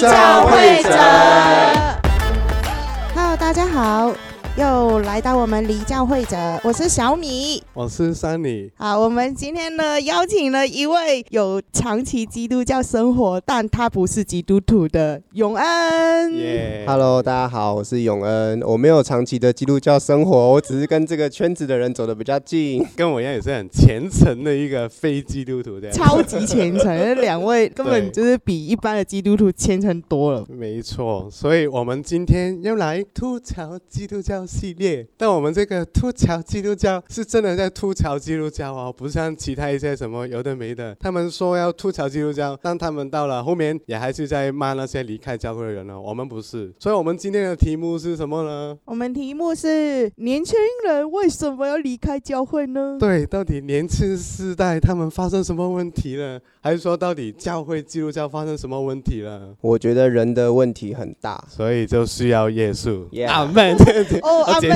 教会者。Hello，大家好。又来到我们离教会者，我是小米，我是珊妮。好，我们今天呢邀请了一位有长期基督教生活，但他不是基督徒的永恩。Yeah. Hello，大家好，我是永恩。我没有长期的基督教生活，我只是跟这个圈子的人走的比较近，跟我一样也是很虔诚的一个非基督徒的。超级虔诚，两位 根本就是比一般的基督徒虔诚多了。没错，所以我们今天又来吐槽基督教系列，但我们这个吐槽基督教是真的在吐槽基督教哦，不像其他一些什么有的没的。他们说要吐槽基督教，但他们到了后面也还是在骂那些离开教会的人哦。我们不是，所以我们今天的题目是什么呢？我们题目是年轻人为什么要离开教会呢？对，到底年轻世代他们发生什么问题了？还是说到底教会基督教发生什么问题了？我觉得人的问题很大，所以就需要耶稣。阿门。哦，阿门。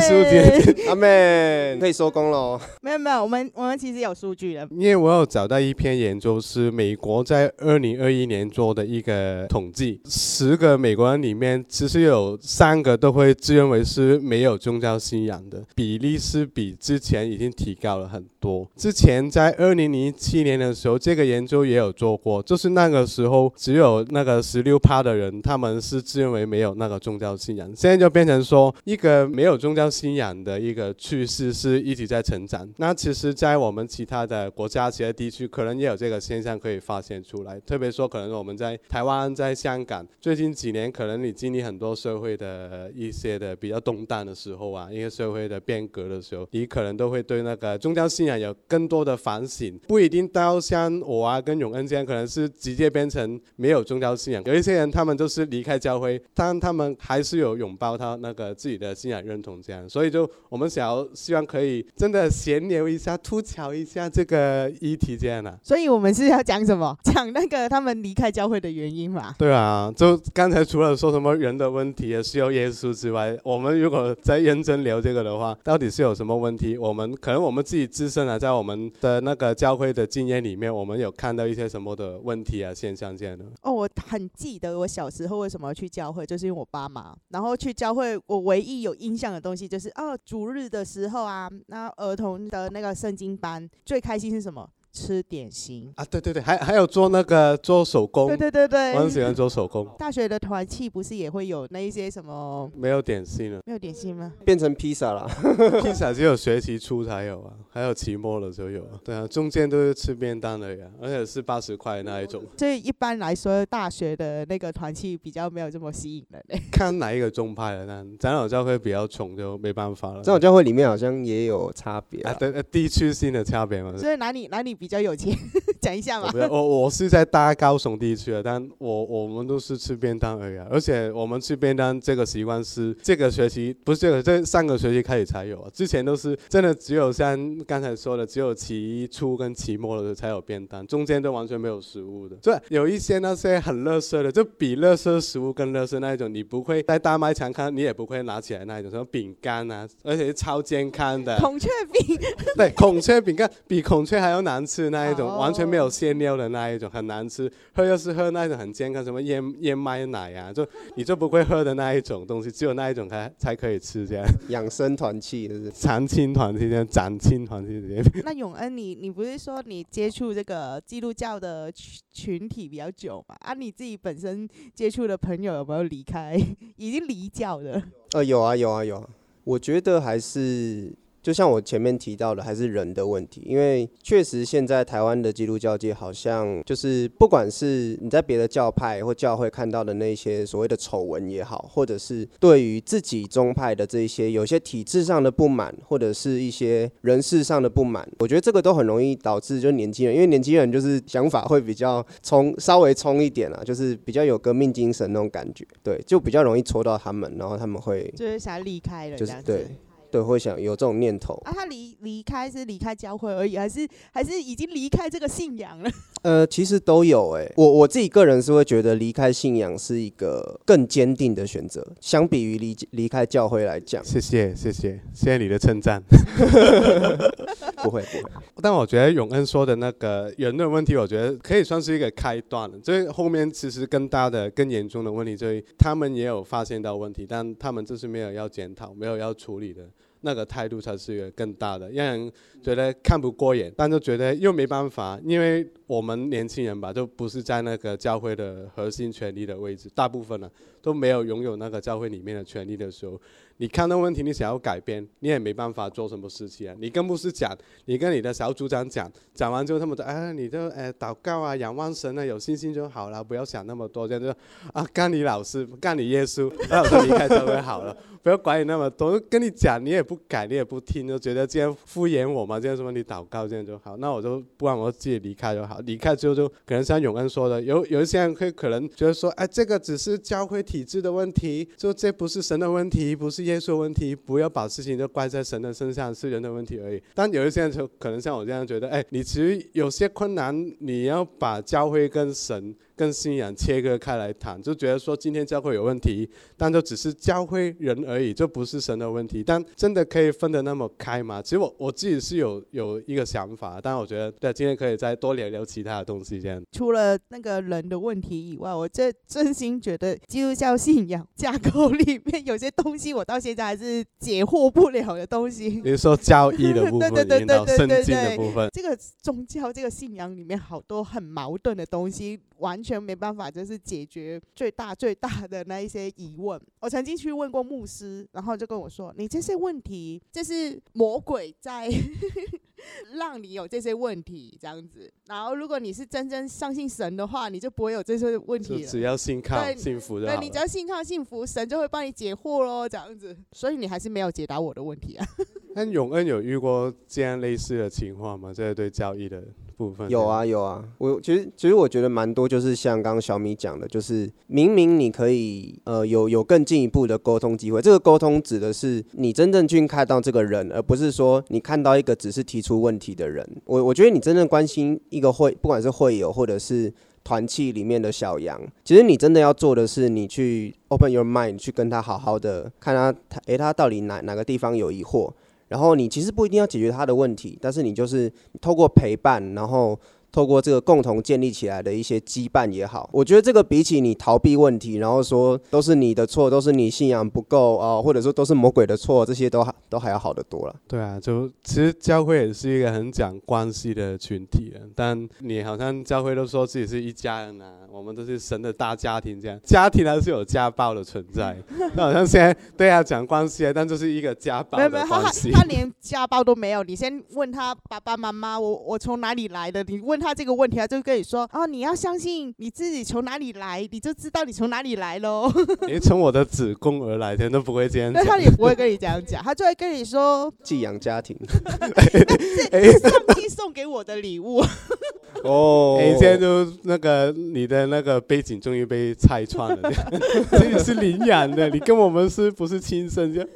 阿妹。可以收工喽。没有没有，我们我们其实有数据的。因为我有找到一篇研究，是美国在二零二一年做的一个统计，十个美国人里面，其实有三个都会自认为是没有宗教信仰的，比例是比之前已经提高了很多。之前在二零零七年的时候，这个研究也。也有做过，就是那个时候只有那个十六趴的人，他们是自认为没有那个宗教信仰。现在就变成说，一个没有宗教信仰的一个趋势是一直在成长。那其实，在我们其他的国家、其他地区，可能也有这个现象可以发现出来。特别说，可能我们在台湾、在香港，最近几年，可能你经历很多社会的一些的比较动荡的时候啊，一些社会的变革的时候，你可能都会对那个宗教信仰有更多的反省。不一定都要像我啊跟。永恩这样可能是直接变成没有宗教信仰，有一些人他们就是离开教会，但他们还是有拥抱他那个自己的信仰认同这样，所以就我们想要希望可以真的闲聊一下，吐槽一下这个议题这样啊。所以我们是要讲什么？讲那个他们离开教会的原因嘛？对啊，就刚才除了说什么人的问题也需要耶稣之外，我们如果再认真聊这个的话，到底是有什么问题？我们可能我们自己自身啊，在我们的那个教会的经验里面，我们有看到一。一些什么的问题啊，现象这样的哦，我很记得我小时候为什么要去教会，就是因为我爸妈。然后去教会，我唯一有印象的东西就是，哦，主日的时候啊，那儿童的那个圣经班，最开心是什么？吃点心啊，对对对，还还有做那个做手工，对对对对，我很喜欢做手工。大学的团契不是也会有那一些什么？没有点心了，没有点心吗？变成披萨了，披萨只有学期初才有啊，还有期末的时候有啊。对啊，中间都是吃便当的呀，而且是八十块那一种。所以一般来说，大学的那个团契比较没有这么吸引人。看哪一个宗派的，那长老教会比较穷，就没办法了。长老教会里面好像也有差别啊，对，地区性的差别嘛。所以哪里哪里比较有钱？讲一下嘛。我我我是在大高雄地区的，但我我们都是吃便当而已啊。而且我们吃便当这个习惯是这个学期不是这个这上个学期开始才有啊，之前都是真的只有像刚才说的，只有期初跟期末的时候才有便当，中间都完全没有食物的。对，有一些那些很垃圾的，就比垃圾食物更垃圾那一种，你不会在大卖场看，你也不会拿起来那一种，什么饼干啊，而且是超健康的孔雀饼。对，孔雀饼干比孔雀还要难吃那一种，完全没有馅料的那一种，很难吃。喝又是喝那一种很健康，什么燕燕麦奶啊，就 你就不会喝的那一种东西，只有那一种才才可以吃这样。养生团气就是长青团气这样，长青团气这样。那永恩你，你你不是说你接触这个基督教的群群体比较久嘛？啊，你自己本身接触的朋友有没有离开，已经离教的？呃，有啊，有啊，有啊。我觉得还是。就像我前面提到的，还是人的问题，因为确实现在台湾的基督教界好像就是，不管是你在别的教派或教会看到的那些所谓的丑闻也好，或者是对于自己宗派的这一些有些体制上的不满，或者是一些人事上的不满，我觉得这个都很容易导致就年轻人，因为年轻人就是想法会比较冲，稍微冲一点啊，就是比较有革命精神那种感觉，对，就比较容易戳到他们，然后他们会就是想离开了，就是对。对，会想有这种念头。啊，他离离开是离开教会而已，还是还是已经离开这个信仰了？呃，其实都有诶、欸。我我自己个人是会觉得离开信仰是一个更坚定的选择，相比于离离开教会来讲。谢谢谢谢，谢谢你的称赞。不 会不会。但我觉得永恩说的那个人的问题，我觉得可以算是一个开端了。所以后面其实更大的、更严重的问题，就是他们也有发现到问题，但他们就是没有要检讨、没有要处理的那个态度，才是一个更大的，让人觉得看不过眼，但是觉得又没办法，因为我们年轻人吧，就不是在那个教会的核心权力的位置，大部分呢都没有拥有那个教会里面的权力的时候。你看到问题，你想要改变，你也没办法做什么事情啊。你更不是讲，你跟你的小组长讲，讲完之后他们说，哎，你就哎祷告啊，仰望神啊，有信心就好了，不要想那么多，这样就啊，干你老师，干你耶稣，那我就离开就会好了，不要管你那么多。跟你讲，你也不改，你也不听，就觉得这样敷衍我嘛，这样什么你祷告这样就好，那我就不然我自己离开就好。啊离开之后就可能像永恩说的，有有一些人会可能觉得说，哎，这个只是教会体制的问题，就这不是神的问题，不是。耶稣的问题，不要把事情都怪在神的身上，是人的问题而已。但有一些人就可能像我这样觉得，哎，你其实有些困难，你要把教会跟神。跟信仰切割开来谈，就觉得说今天教会有问题，但就只是教会人而已，就不是神的问题。但真的可以分得那么开吗？其实我我自己是有有一个想法，但我觉得对今天可以再多聊聊其他的东西。这样除了那个人的问题以外，我这真心觉得基督教信仰架构里面有些东西，我到现在还是解惑不了的东西。比如说教义的部分，对对对对对对圣经的部分，这个宗教这个信仰里面好多很矛盾的东西。完全没办法，就是解决最大最大的那一些疑问。我曾经去问过牧师，然后就跟我说：“你这些问题，这是魔鬼在 让你有这些问题，这样子。然后如果你是真正相信神的话，你就不会有这些问题了。只要信靠、信服的，对，你只要信靠、幸福，神就会帮你解惑喽，这样子。所以你还是没有解答我的问题啊。那永恩有遇过这样类似的情况吗？这是对教义的。部分有啊有啊，我其实其实我觉得蛮多，就是像刚刚小米讲的，就是明明你可以呃有有更进一步的沟通机会，这个沟通指的是你真正去看到这个人，而不是说你看到一个只是提出问题的人。我我觉得你真正关心一个会，不管是会友或者是团契里面的小羊，其实你真的要做的是，你去 open your mind，去跟他好好的看他他诶他到底哪哪个地方有疑惑。然后你其实不一定要解决他的问题，但是你就是透过陪伴，然后。透过这个共同建立起来的一些羁绊也好，我觉得这个比起你逃避问题，然后说都是你的错，都是你信仰不够啊，或者说都是魔鬼的错，这些都还都还要好得多了。对啊，就其实教会也是一个很讲关系的群体，但你好像教会都说自己是一家人啊，我们都是神的大家庭这样，家庭还是有家暴的存在。那好像现在对啊讲关系，但就是一个家暴的关系。没有没有，他他连家暴都没有。你先问他爸爸妈妈，我我从哪里来的？你问。他这个问题，他就跟你说：“哦，你要相信你自己从哪里来，你就知道你从哪里来喽。”你从我的子宫而来，他都不会这样讲。那他也不会跟你这样讲，他就会跟你说：“寄养家庭，这是 上帝送给我的礼物。”哦，哎，现在就那个你的那个背景终于被拆穿了，这里是领养的，你跟我们是不是亲生？这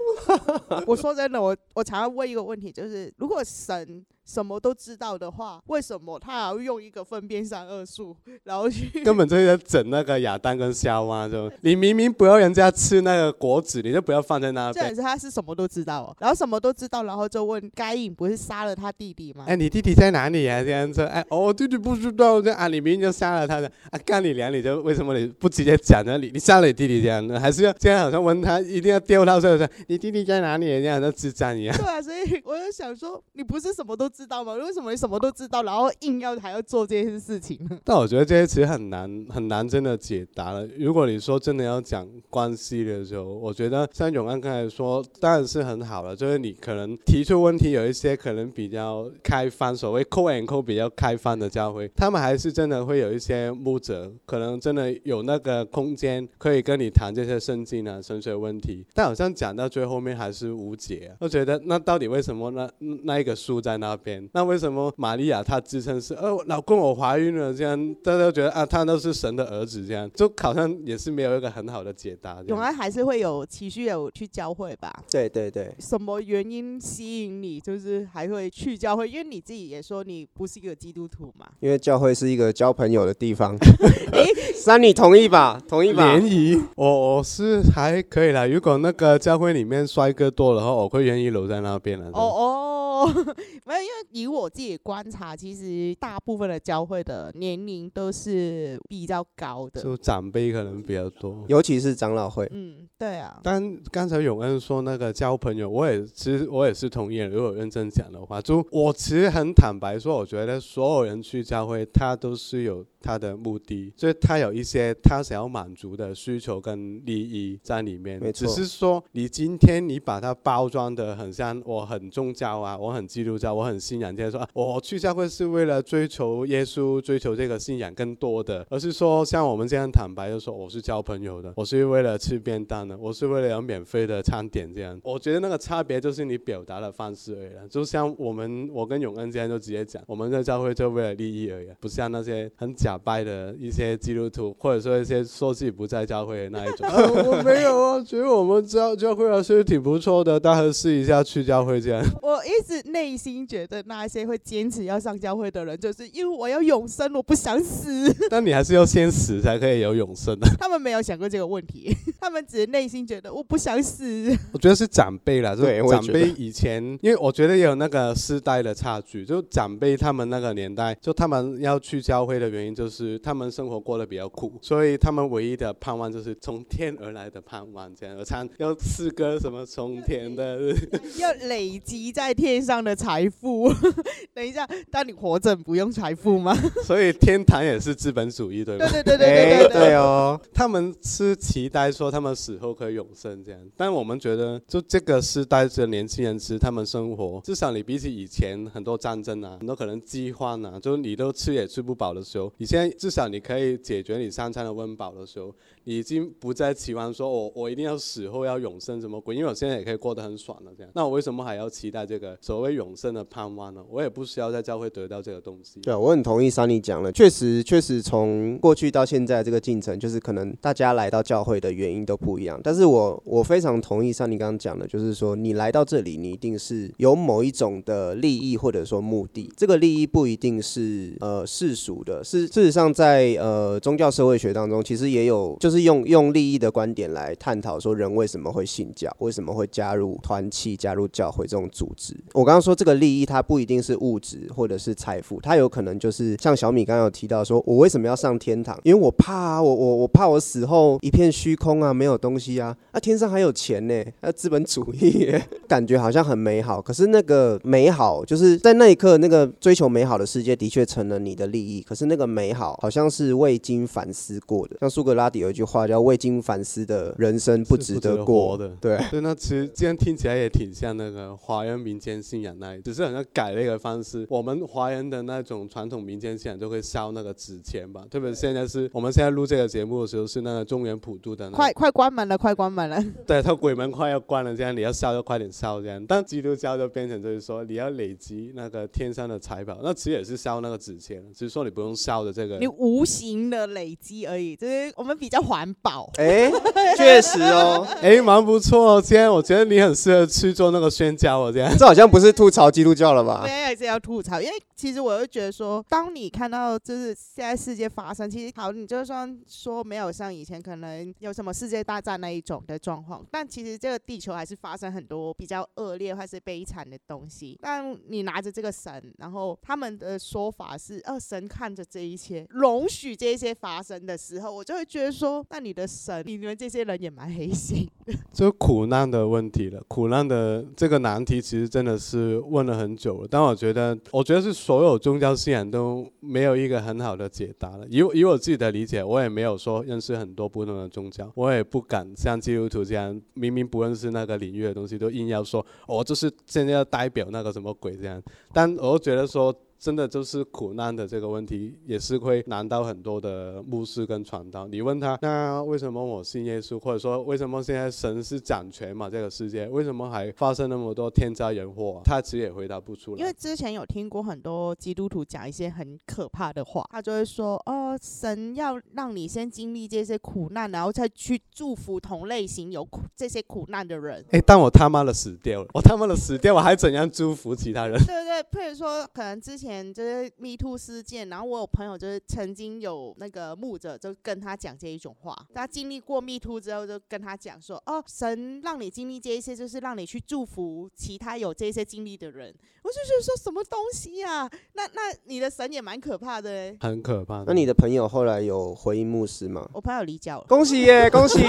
我说真的，我我常常问一个问题，就是如果神。什么都知道的话，为什么他还要用一个分辨善恶树，然后去根本就是在整那个亚当跟夏娃，就 你明明不要人家吃那个果子，你就不要放在那边。这是他是什么都知道哦，然后什么都知道，然后就问该隐不是杀了他弟弟吗？哎，你弟弟在哪里啊？这样子，哎，哦，弟弟不知道，这啊，你明明就杀了他的，啊，干你娘，你就为什么你不直接讲呢？你你杀了你弟弟这样，还是要这样？好像问他一定要丢他，说说你弟弟在哪里？这样像智障一样。对啊，所以我就想说，你不是什么都知道吗？为什么你什么都知道，然后硬要还要做这些事情呢？但我觉得这些其实很难很难真的解答了。如果你说真的要讲关系的时候，我觉得像永安刚才说，当然是很好了。就是你可能提出问题，有一些可能比较开放，所谓 Q and Q 比较开放的教会，他们还是真的会有一些牧者，可能真的有那个空间可以跟你谈这些圣经啊、神学问题。但好像讲到最后面还是无解啊。我觉得那到底为什么那那一个书在那边？边。那为什么玛利亚她自称是哦，老公我怀孕了，这样大家都觉得啊，他都是神的儿子，这样就好像也是没有一个很好的解答。永安还是会有持续有去教会吧？对对对。什么原因吸引你，就是还会去教会？因为你自己也说你不是一个基督徒嘛。因为教会是一个交朋友的地方。哎，三你同意吧？同意吧？联谊，我我是还可以啦。如果那个教会里面帅哥多的话，我会愿意留在那边了。哦哦，没有，因为以我自己观察，其实大部分的教会的年龄都是比较高的，就长辈可能比较多，尤其是长老会。嗯，对啊。但刚才永恩说那个交朋友，我也其实我也是同意。如果认真讲的话，就我其实很坦白说，我觉得所有人去教会，他都是有他的目的，所以他有一些他想要满足的需求跟利益在里面。只是说你今天你把它包装的很像我很宗教啊，我很基督教，我很信仰，这样说啊，我去教会是为了追求耶稣，追求这个信仰更多的，而是说像我们这样坦白就说，我是交朋友的，我是为了吃便当的，我是为了有免费的餐点这样。我觉得那个差别就是你表达的方式而已了。就像我们我跟永恩这样就直接讲，我们在教会就为了利益而已，不像那些很假。假掰的一些基督徒，或者说一些说自己不在教会的那一种，啊、我没有啊，觉得我们教教会还是挺不错的，大家试一下去教会这样。我一直内心觉得那一些会坚持要上教会的人，就是因为我要永生，我不想死。但你还是要先死才可以有永生的。他们没有想过这个问题，他们只是内心觉得我不想死。我觉得是长辈啦，对，长辈以前，因为我觉得也有那个世代的差距，就长辈他们那个年代，就他们要去教会的原因。就是他们生活过得比较苦，所以他们唯一的盼望就是从天而来的盼望，这样而唱要诗歌什么从天的，要累积在天上的财富。等一下，当你活着不用财富吗？所以天堂也是资本主义，对吗？对对对对对对，对哦。他们是期待说他们死后可以永生这样，但我们觉得就这个时代的年轻人，吃他们生活至少你比起以前很多战争啊，很多可能饥荒啊，就是你都吃也吃不饱的时候。你现在至少你可以解决你三餐的温饱的时候，你已经不再期望说我我一定要死后要永生什么鬼，因为我现在也可以过得很爽了这样。那我为什么还要期待这个所谓永生的盼望呢？我也不需要在教会得到这个东西。对，我很同意山里讲了，确实确实从过去到现在这个进程，就是可能大家 来到教会的原因都不一样。但是我我非常同意像你刚刚讲的，就是说你来到这里，你一定是有某一种的利益或者说目的。这个利益不一定是呃世俗的，是。事实上，在呃宗教社会学当中，其实也有就是用用利益的观点来探讨说人为什么会信教，为什么会加入团契、加入教会这种组织。我刚刚说这个利益，它不一定是物质或者是财富，它有可能就是像小米刚刚有提到说，我为什么要上天堂？因为我怕啊，我我我怕我死后一片虚空啊，没有东西啊。那、啊、天上还有钱呢，那资本主义 感觉好像很美好。可是那个美好，就是在那一刻，那个追求美好的世界的确成了你的利益。可是那个美。好好像是未经反思过的，像苏格拉底有一句话叫“未经反思的人生不值得过”的。对，对，那其实这样听起来也挺像那个华人民间信仰那里，只是好像改了一个方式。我们华人的那种传统民间信仰就会烧那个纸钱吧，特别现在是我们现在录这个节目的时候是那个中原普渡的，快快关门了，快关门了。对，他鬼门快要关了，这样你要烧就快点烧这样。但基督教就变成就是说你要累积那个天上的财宝，那其实也是烧那个纸钱，只是说你不用烧的这个。你无形的累积而已，就是我们比较环保。哎，确实哦，哎，蛮不错哦。今天我觉得你很适合去做那个宣教哦，这样。这好像不是吐槽基督教了吧？没有，这要吐槽，因为其实我会觉得说，当你看到就是现在世界发生，其实好，你就算说没有像以前可能有什么世界大战那一种的状况，但其实这个地球还是发生很多比较恶劣或是悲惨的东西。但你拿着这个神，然后他们的说法是，哦，神看着这一切，容许。这些发生的时候，我就会觉得说，那你的神，你们这些人也蛮黑心 这。苦难的问题了，苦难的这个难题，其实真的是问了很久了。但我觉得，我觉得是所有宗教信仰都没有一个很好的解答了。以以我自己的理解，我也没有说认识很多不同的宗教，我也不敢像基督徒这样，明明不认识那个领域的东西，都硬要说，我就是现在要代表那个什么鬼这样。但我觉得说。真的就是苦难的这个问题，也是会难到很多的牧师跟传道。你问他，那为什么我信耶稣，或者说为什么现在神是掌权嘛？这个世界为什么还发生那么多天灾人祸？他其实也回答不出来。因为之前有听过很多基督徒讲一些很可怕的话，他就会说：“哦，神要让你先经历这些苦难，然后再去祝福同类型有苦这些苦难的人。”哎，但我他妈的死掉了，我他妈的死掉，我还怎样祝福其他人？对对对，譬如说，可能之前就是 Me Too 事件，然后我有朋友就是曾经有那个牧者就跟他讲这一种话，他经历过 Me Too 之后，就跟他讲说：“哦，神让你经历这一些，就是让你去祝福其他有这些经历的人。”我就觉得说什么东西啊？那那你的神也蛮可怕的哎，很可怕。那你的朋友后来有回应牧师吗？我朋友离教了，恭喜耶，恭喜，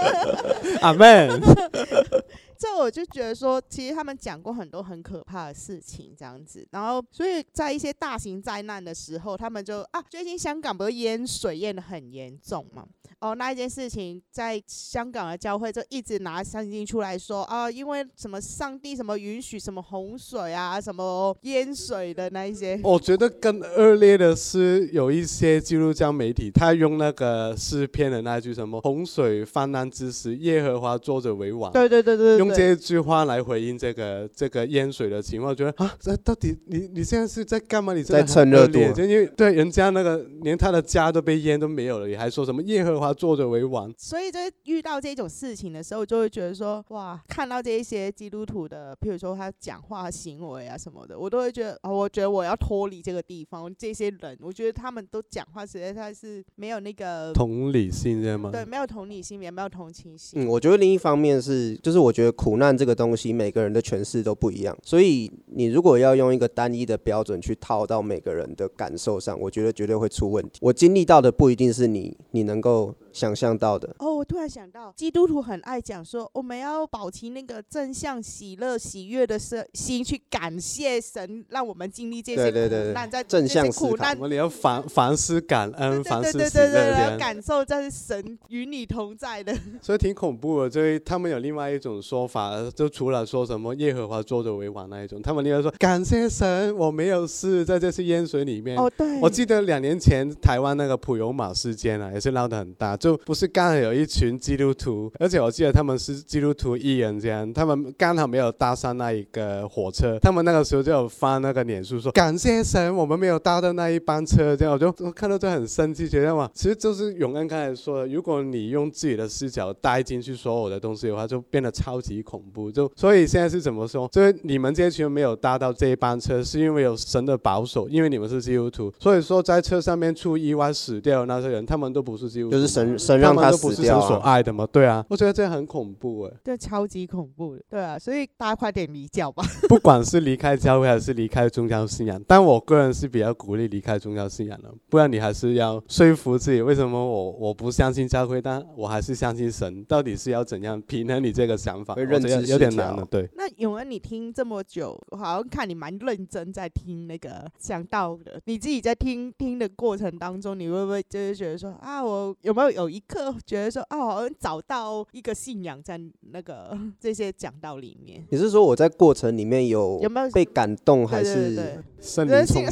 阿门。这我就觉得说，其实他们讲过很多很可怕的事情，这样子。然后，所以在一些大型灾难的时候，他们就啊，最近香港不是淹水淹得很严重嘛？哦，那一件事情在香港的教会就一直拿圣经出来说啊，因为什么上帝什么允许什么洪水啊，什么淹水的那一些。我觉得更恶劣的是，有一些基督教媒体，他用那个诗篇的那句什么“洪水泛滥之时，耶和华坐着为王”。对对对对，对。用这句话来回应这个这个淹水的情况，我觉得啊，这到底你你现在是在干嘛？你在蹭热度？就因为对人家那个连他的家都被淹都没有了，你还说什么耶和华坐着为王？所以在遇到这种事情的时候，就会觉得说哇，看到这一些基督徒的，譬如说他讲话行为啊什么的，我都会觉得啊，我觉得我要脱离这个地方。这些人，我觉得他们都讲话实在他是没有那个同理心，对吗？对，没有同理心，也没有同情心。嗯，我觉得另一方面是，就是我觉得。苦难这个东西，每个人的诠释都不一样，所以你如果要用一个单一的标准去套到每个人的感受上，我觉得绝对会出问题。我经历到的不一定是你你能够想象到的。哦，我突然想到，基督徒很爱讲说，我们要保持那个正向、喜乐、喜悦的心，去感谢神，让我们经历这些苦难。对对对，在正向苦难，我们要凡凡事感恩，凡事喜乐，对对对对，感受这是神与你同在的。所以挺恐怖的，所以他们有另外一种说法，就除了说什么耶和华坐着为王那一种，他们另外说感谢神，我没有事，在这次淹水里面。哦，对。我记得两年前台湾那个普悠玛事件啊，也是闹得很大。就不是刚好有一群基督徒，而且我记得他们是基督徒艺人这样，他们刚好没有搭上那一个火车，他们那个时候就有发那个脸书说感谢神，我们没有搭到那一班车，这样我就 看到就很生气，觉得嘛，其实就是永恩刚才说的，如果你用自己的视角带进去所有的东西的话，就变得超级恐怖。就所以现在是怎么说？就是你们这群没有搭到这一班车，是因为有神的保守，因为你们是基督徒，所以说在车上面出意外死掉的那些人，他们都不是基督徒，就是神。神让他死掉，所爱的吗，对啊，我觉得这很恐怖哎，这，超级恐怖的，对啊，所以大家快点离教吧。不管是离开教会还是离开宗教信仰，但我个人是比较鼓励离开宗教信仰的，不然你还是要说服自己，为什么我我不相信教会，但我还是相信神，到底是要怎样平衡你这个想法？认知有点难了，对。那永恩，你听这么久，我好像看你蛮认真在听那个讲道的，你自己在听听的过程当中，你会不会就是觉得说啊，我有没有有一刻觉得？说哦，好像找到一个信仰在那个 这些讲道里面。你是说我在过程里面有有没有被感动，还是圣灵充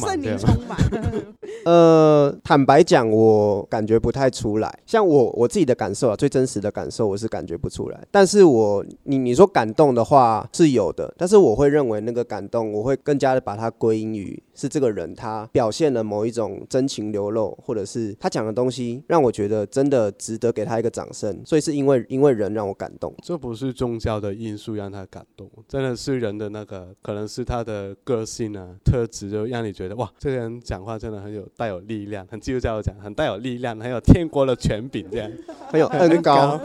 满？呃，坦白讲，我感觉不太出来。像我我自己的感受啊，最真实的感受，我是感觉不出来。但是我你你说感动的话是有的，但是我会认为那个感动，我会更加的把它归因于是这个人他表现了某一种真情流露，或者是他讲的东西让我觉得真的值得给他一个掌声。所以是因为因为人让我感动，这不是宗教的因素让他感动，真的是人的那个可能是他的个性啊特质，就让你觉得哇，这个人讲话真的很有。带有力量，很基督教讲，很带有力量，很有天国的权柄，这样很有恩高。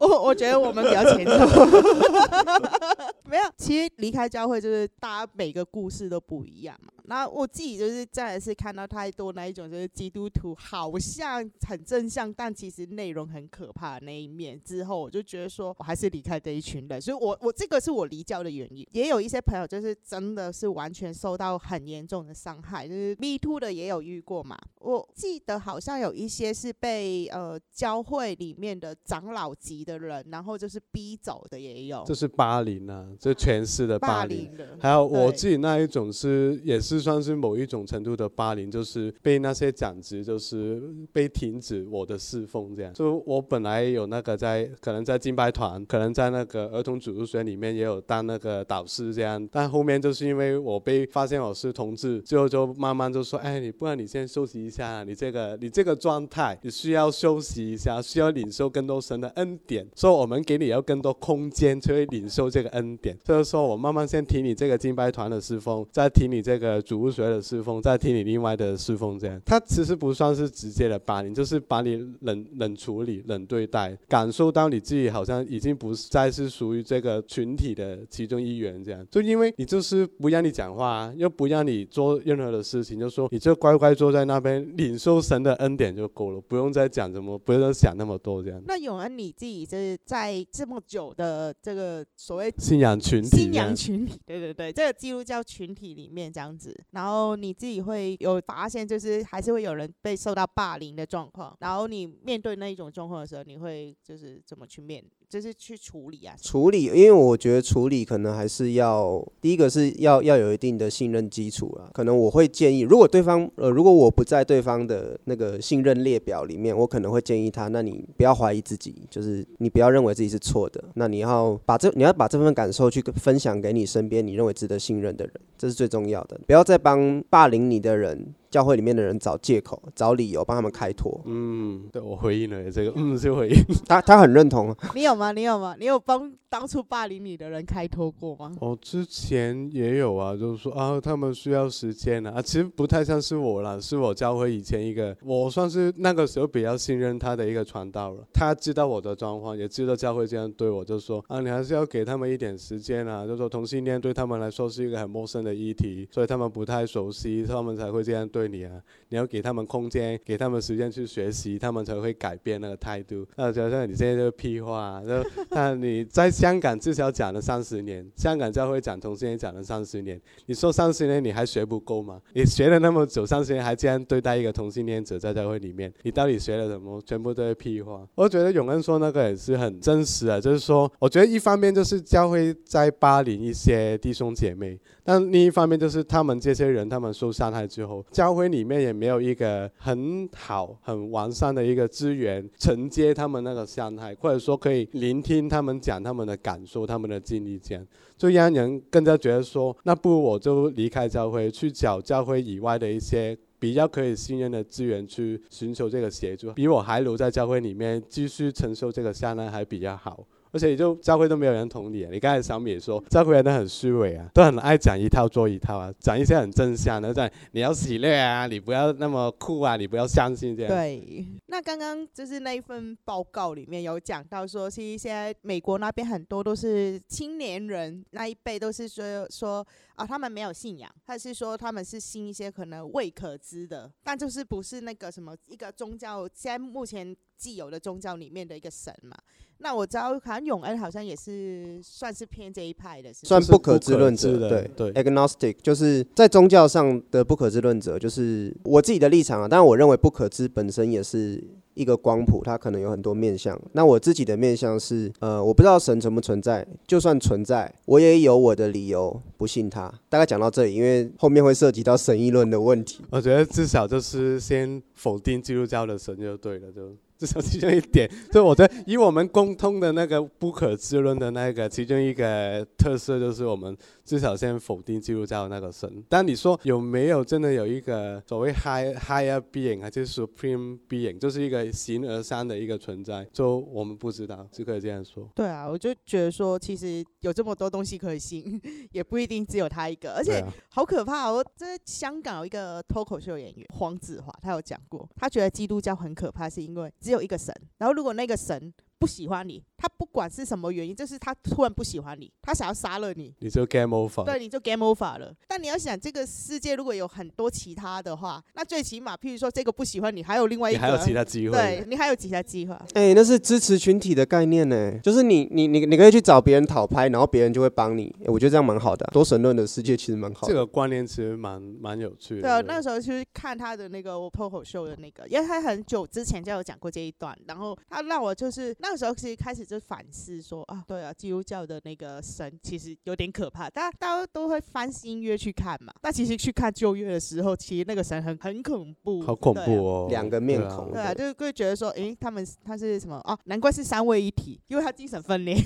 我 我觉得我们比较虔诚。没有，其实离开教会就是大家每个故事都不一样嘛。那我自己就是真的是看到太多那一种，就是基督徒好像很正向，但其实内容很可怕的那一面之后，我就觉得说我还是离开这一群人。所以我我这个是我离教的原因。也有一些朋友就是真的是完全受到很严重的伤害，就是 Me Too 的也有遇过嘛。我记得好像有一些是被呃教会里面的长老级的人，然后就是逼走的也有。这是霸凌啊，这全市的霸凌。霸凌。还有我自己那一种是也是。算是某一种程度的霸凌，就是被那些讲职，就是被停止我的侍奉这样。就我本来有那个在，可能在敬拜团，可能在那个儿童主日学里面也有当那个导师这样，但后面就是因为我被发现我是同志，最后就慢慢就说，哎，你不然你先休息一下，你这个你这个状态，你需要休息一下，需要领受更多神的恩典，所以我们给你要更多空间去领受这个恩典。就是说我慢慢先提你这个敬拜团的侍奉，再提你这个主日学的侍奉，再提你另外的侍奉，这样。他其实不算是直接的霸凌，就是把你冷冷处理、冷对待，感受到你自己好像已经不再是属于这个群体的其中一员，这样。就因为你就是不让你讲话，又不让你做任何的事情，就说你就乖乖坐在那边领受神的恩典就够了，不用再讲什么，不用再想那么多这样。那永恩你自己就是在这么久的这个所谓信仰群体，信仰群体，对对对，这个基督教群体里面这样子，然后你自己会有发现，就是还是会有人被受到霸凌的状况，然后你面对那一种状况的时候，你会就是怎么去面，就是去处理啊？处理，因为我觉得处理可能还是要第一个是要要有一定的信任基础啊，可能我会建议，如果对方呃，如果我不在对方的那个信任列表里面，我可能会建议他，那你不要怀疑自己，就是你不要认为自己是错的，那你要把这你要把这份感受去分享给你身边你认为值得信任的人，这是最重要的，不要再帮霸凌你的人。教会里面的人找借口、找理由帮他们开脱。嗯，对，我回应了这个，嗯，就回应。他他很认同。你有吗？你有吗？你有帮当初霸凌你的人开脱过吗？我之前也有啊，就是说啊，他们需要时间啊，啊其实不太像是我啦，是我教会以前一个，我算是那个时候比较信任他的一个传道了。他知道我的状况，也知道教会这样对我，就说啊，你还是要给他们一点时间啊，就说同性恋对他们来说是一个很陌生的议题，所以他们不太熟悉，他们才会这样对。你啊，你要给他们空间，给他们时间去学习，他们才会改变那个态度。那就像你现在这个屁话，就那你在香港至少讲了三十年，香港教会讲同性恋讲了三十年，你说三十年你还学不够吗？你学了那么久，三十年还这样对待一个同性恋者在教会里面，你到底学了什么？全部都是屁话。我觉得永恩说那个也是很真实啊，就是说，我觉得一方面就是教会在霸凌一些弟兄姐妹，但另一方面就是他们这些人，他们受伤害之后，教会里面也没有一个很好、很完善的一个资源承接他们那个伤害，或者说可以聆听他们讲他们的感受、他们的经历，这样就让人更加觉得说，那不如我就离开教会，去找教会以外的一些比较可以信任的资源去寻求这个协助，比我还留在教会里面继续承受这个伤害还比较好。而且就教会都没有人同理，你刚才小米也说，教会人都很虚伪啊，都很爱讲一套做一套啊，讲一些很正向的，在你要喜乐啊，你不要那么酷啊，你不要相信这样。对，那刚刚就是那一份报告里面有讲到说，其实现在美国那边很多都是青年人那一辈都是说说啊，他们没有信仰，还是说他们是信一些可能未可知的，但就是不是那个什么一个宗教，现在目前既有的宗教里面的一个神嘛。那我知道，好像永恩好像也是算是偏这一派的，是算不可知论者，对对，agnostic 就是在宗教上的不可知论者，就是我自己的立场啊。当然，我认为不可知本身也是一个光谱，它可能有很多面向。那我自己的面向是，呃，我不知道神存不存在，就算存在，我也有我的理由不信他。大概讲到这里，因为后面会涉及到神议论的问题。我觉得至少就是先否定基督教的神就对了，就。至少其中一点，所以我觉得以我们共通的那个不可知论的那个其中一个特色，就是我们至少先否定基督教那个神。但你说有没有真的有一个所谓 high higher being 还是 supreme being，就是一个形而上的一个存在，就我们不知道，只可以这样说。对啊，我就觉得说，其实有这么多东西可以信，也不一定只有他一个，而且好可怕哦。这香港有一个脱口秀演员黄子华，他有讲过，他觉得基督教很可怕，是因为。只有一个神，然后如果那个神不喜欢你，他不管是什么原因，就是他突然不喜欢你，他想要杀了你，你就 game over，对，你就 game over 了。但你要想，这个世界如果有很多其他的话，那最起码，譬如说这个不喜欢你，还有另外一个，你还有其他机会，对，你还有其他机会。哎、欸，那是支持群体的概念呢，就是你你你你可以去找别人讨拍，然后别人就会帮你。欸，我觉得这样蛮好的，多神论的世界其实蛮好的。这个关联其实蛮蛮有趣的。对啊，那时候去看他的那个脱口秀的那个，因为他很久之前就有讲过这一段，然后他让我就是那个时候其实开始就反思说啊，对啊，基督教的那个神其实有点可怕，大家大家都会翻新约去看嘛。但其实去看旧约的时候，其实那个神很很恐怖，好恐怖哦，两个面孔。对啊，就会觉得说，诶，他们他是什么？哦，难怪是三位一体，因为他精神分裂。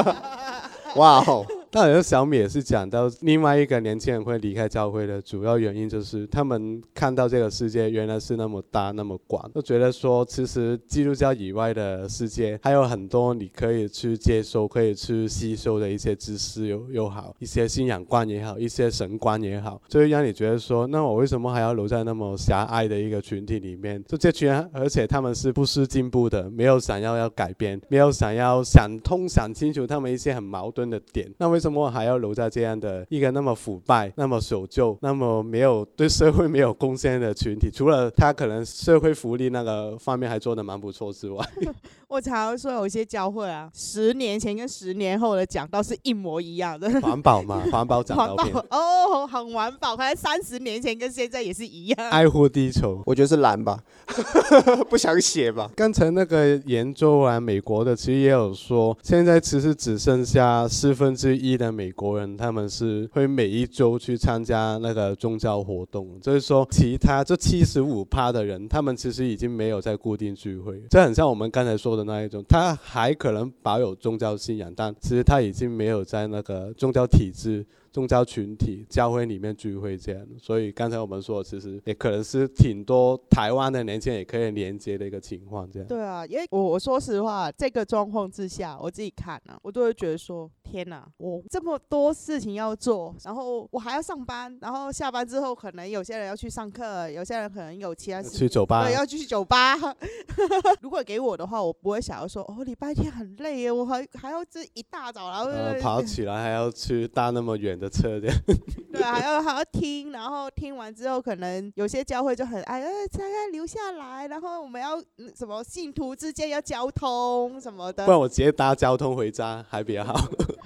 哇哦！那好像小米也是讲到另外一个年轻人会离开教会的主要原因，就是他们看到这个世界原来是那么大那么广，都觉得说其实基督教以外的世界还有很多你可以去接受、可以去吸收的一些知识又又好，一些信仰观也好，一些神观也好，就会让你觉得说，那我为什么还要留在那么狭隘的一个群体里面？就这群人，而且他们是不思进步的，没有想要要改变，没有想要想通、想清楚他们一些很矛盾的点，那为什么还要留在这样的一个那么腐败、那么守旧、那么没有对社会没有贡献的群体？除了他可能社会福利那个方面还做得蛮不错之外，我常常说有一些教会啊，十年前跟十年后的讲道是一模一样的。环保嘛，环保讲道片哦，很环保，可能三十年前跟现在也是一样。爱护地球，我觉得是懒吧，不想写吧。刚才那个研究完美国的，其实也有说，现在其实只剩下四分之一的美国人，他们是会每一周去参加那个宗教活动，就是说，其他这七十五趴的人，他们其实已经没有在固定聚会。这很像我们刚才说的那一种，他还可能保有宗教信仰，但其实他已经没有在那个宗教体制。宗教群体教会里面聚会这样，所以刚才我们说，其实也可能是挺多台湾的年轻人也可以连接的一个情况这样。对啊，因为我我说实话，这个状况之下，我自己看啊，我都会觉得说，天呐，我这么多事情要做，然后我还要上班，然后下班之后可能有些人要去上课，有些人可能有其他事去酒吧，对，要去酒吧。如果给我的话，我不会想要说，哦，礼拜天很累耶，我还还要这一大早然后、呃、跑起来还要去搭那么远的。车的，对啊，还要还要听，然后听完之后，可能有些教会就很爱，呃，大家留下来，然后我们要什么信徒之间要交通什么的，不然我直接搭交通回家还比较好。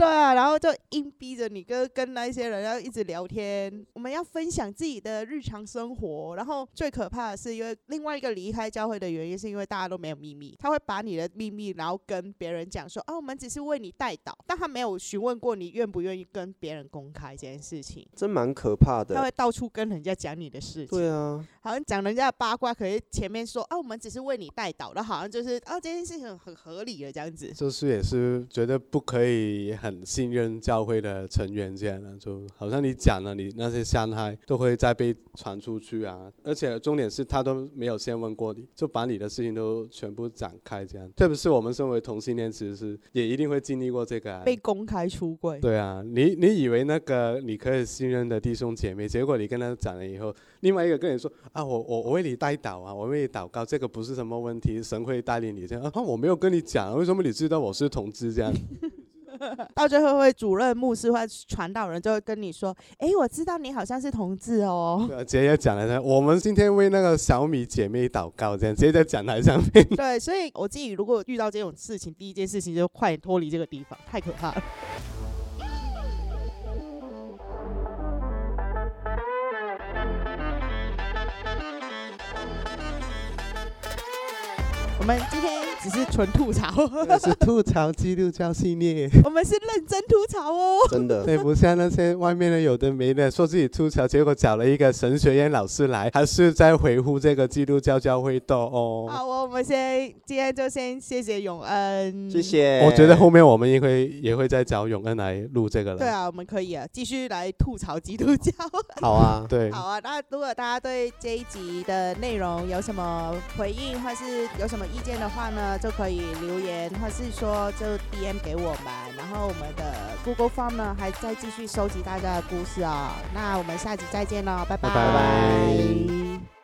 对啊，然后就硬逼着你跟跟那些人要一直聊天，我们要分享自己的日常生活。然后最可怕的是，因为另外一个离开教会的原因，是因为大家都没有秘密，他会把你的秘密，然后跟别人讲说，哦，我们只是为你代祷，但他没有询问过你愿不愿意跟别人公开这件事情，真蛮可怕的。他会到处跟人家讲你的事情，对啊，好像讲人家的八卦，可是前面说，啊，我们只是为你代祷，那好像就是，哦，这件事情很合理的这样子，就是也是觉得不可以很。很信任教会的成员，这样的就好像你讲了，你那些伤害都会再被传出去啊！而且重点是他都没有先问过你，就把你的事情都全部展开，这样。特别是我们身为同性恋，其实是也一定会经历过这个、啊、被公开出柜。对啊，你你以为那个你可以信任的弟兄姐妹，结果你跟他讲了以后，另外一个跟你说啊，我我我为你代祷啊，我为你祷告，这个不是什么问题，神会带领你这样啊。我没有跟你讲，为什么你知道我是同志这样？到最后，会主任、牧师或传道人就会跟你说：“哎，我知道你好像是同志哦。”对，直接也讲了呢。我们今天为那个小米姐妹祷告，这样直接在讲台上面。对，所以我自己如果遇到这种事情，第一件事情就快点脱离这个地方，太可怕了。我们今天只是纯吐槽，是吐槽基督教系列。我们是认真吐槽哦，真的。对，不像那些外面的有的没的，说自己吐槽，结果找了一个神学院老师来，还是在回复这个基督教教会的哦。好，我们先今天就先谢谢永恩，谢谢。我觉得后面我们也会也会再找永恩来录这个了。对啊，我们可以啊，继续来吐槽基督教。好啊，对。好啊，那如果大家对这一集的内容有什么回应，或是有什么意见的话就可以留言，或是说就 DM 给我们。然后我们的 Google Form 呢，还在继续收集大家的故事啊。那我们下集再见喽，拜拜。拜拜。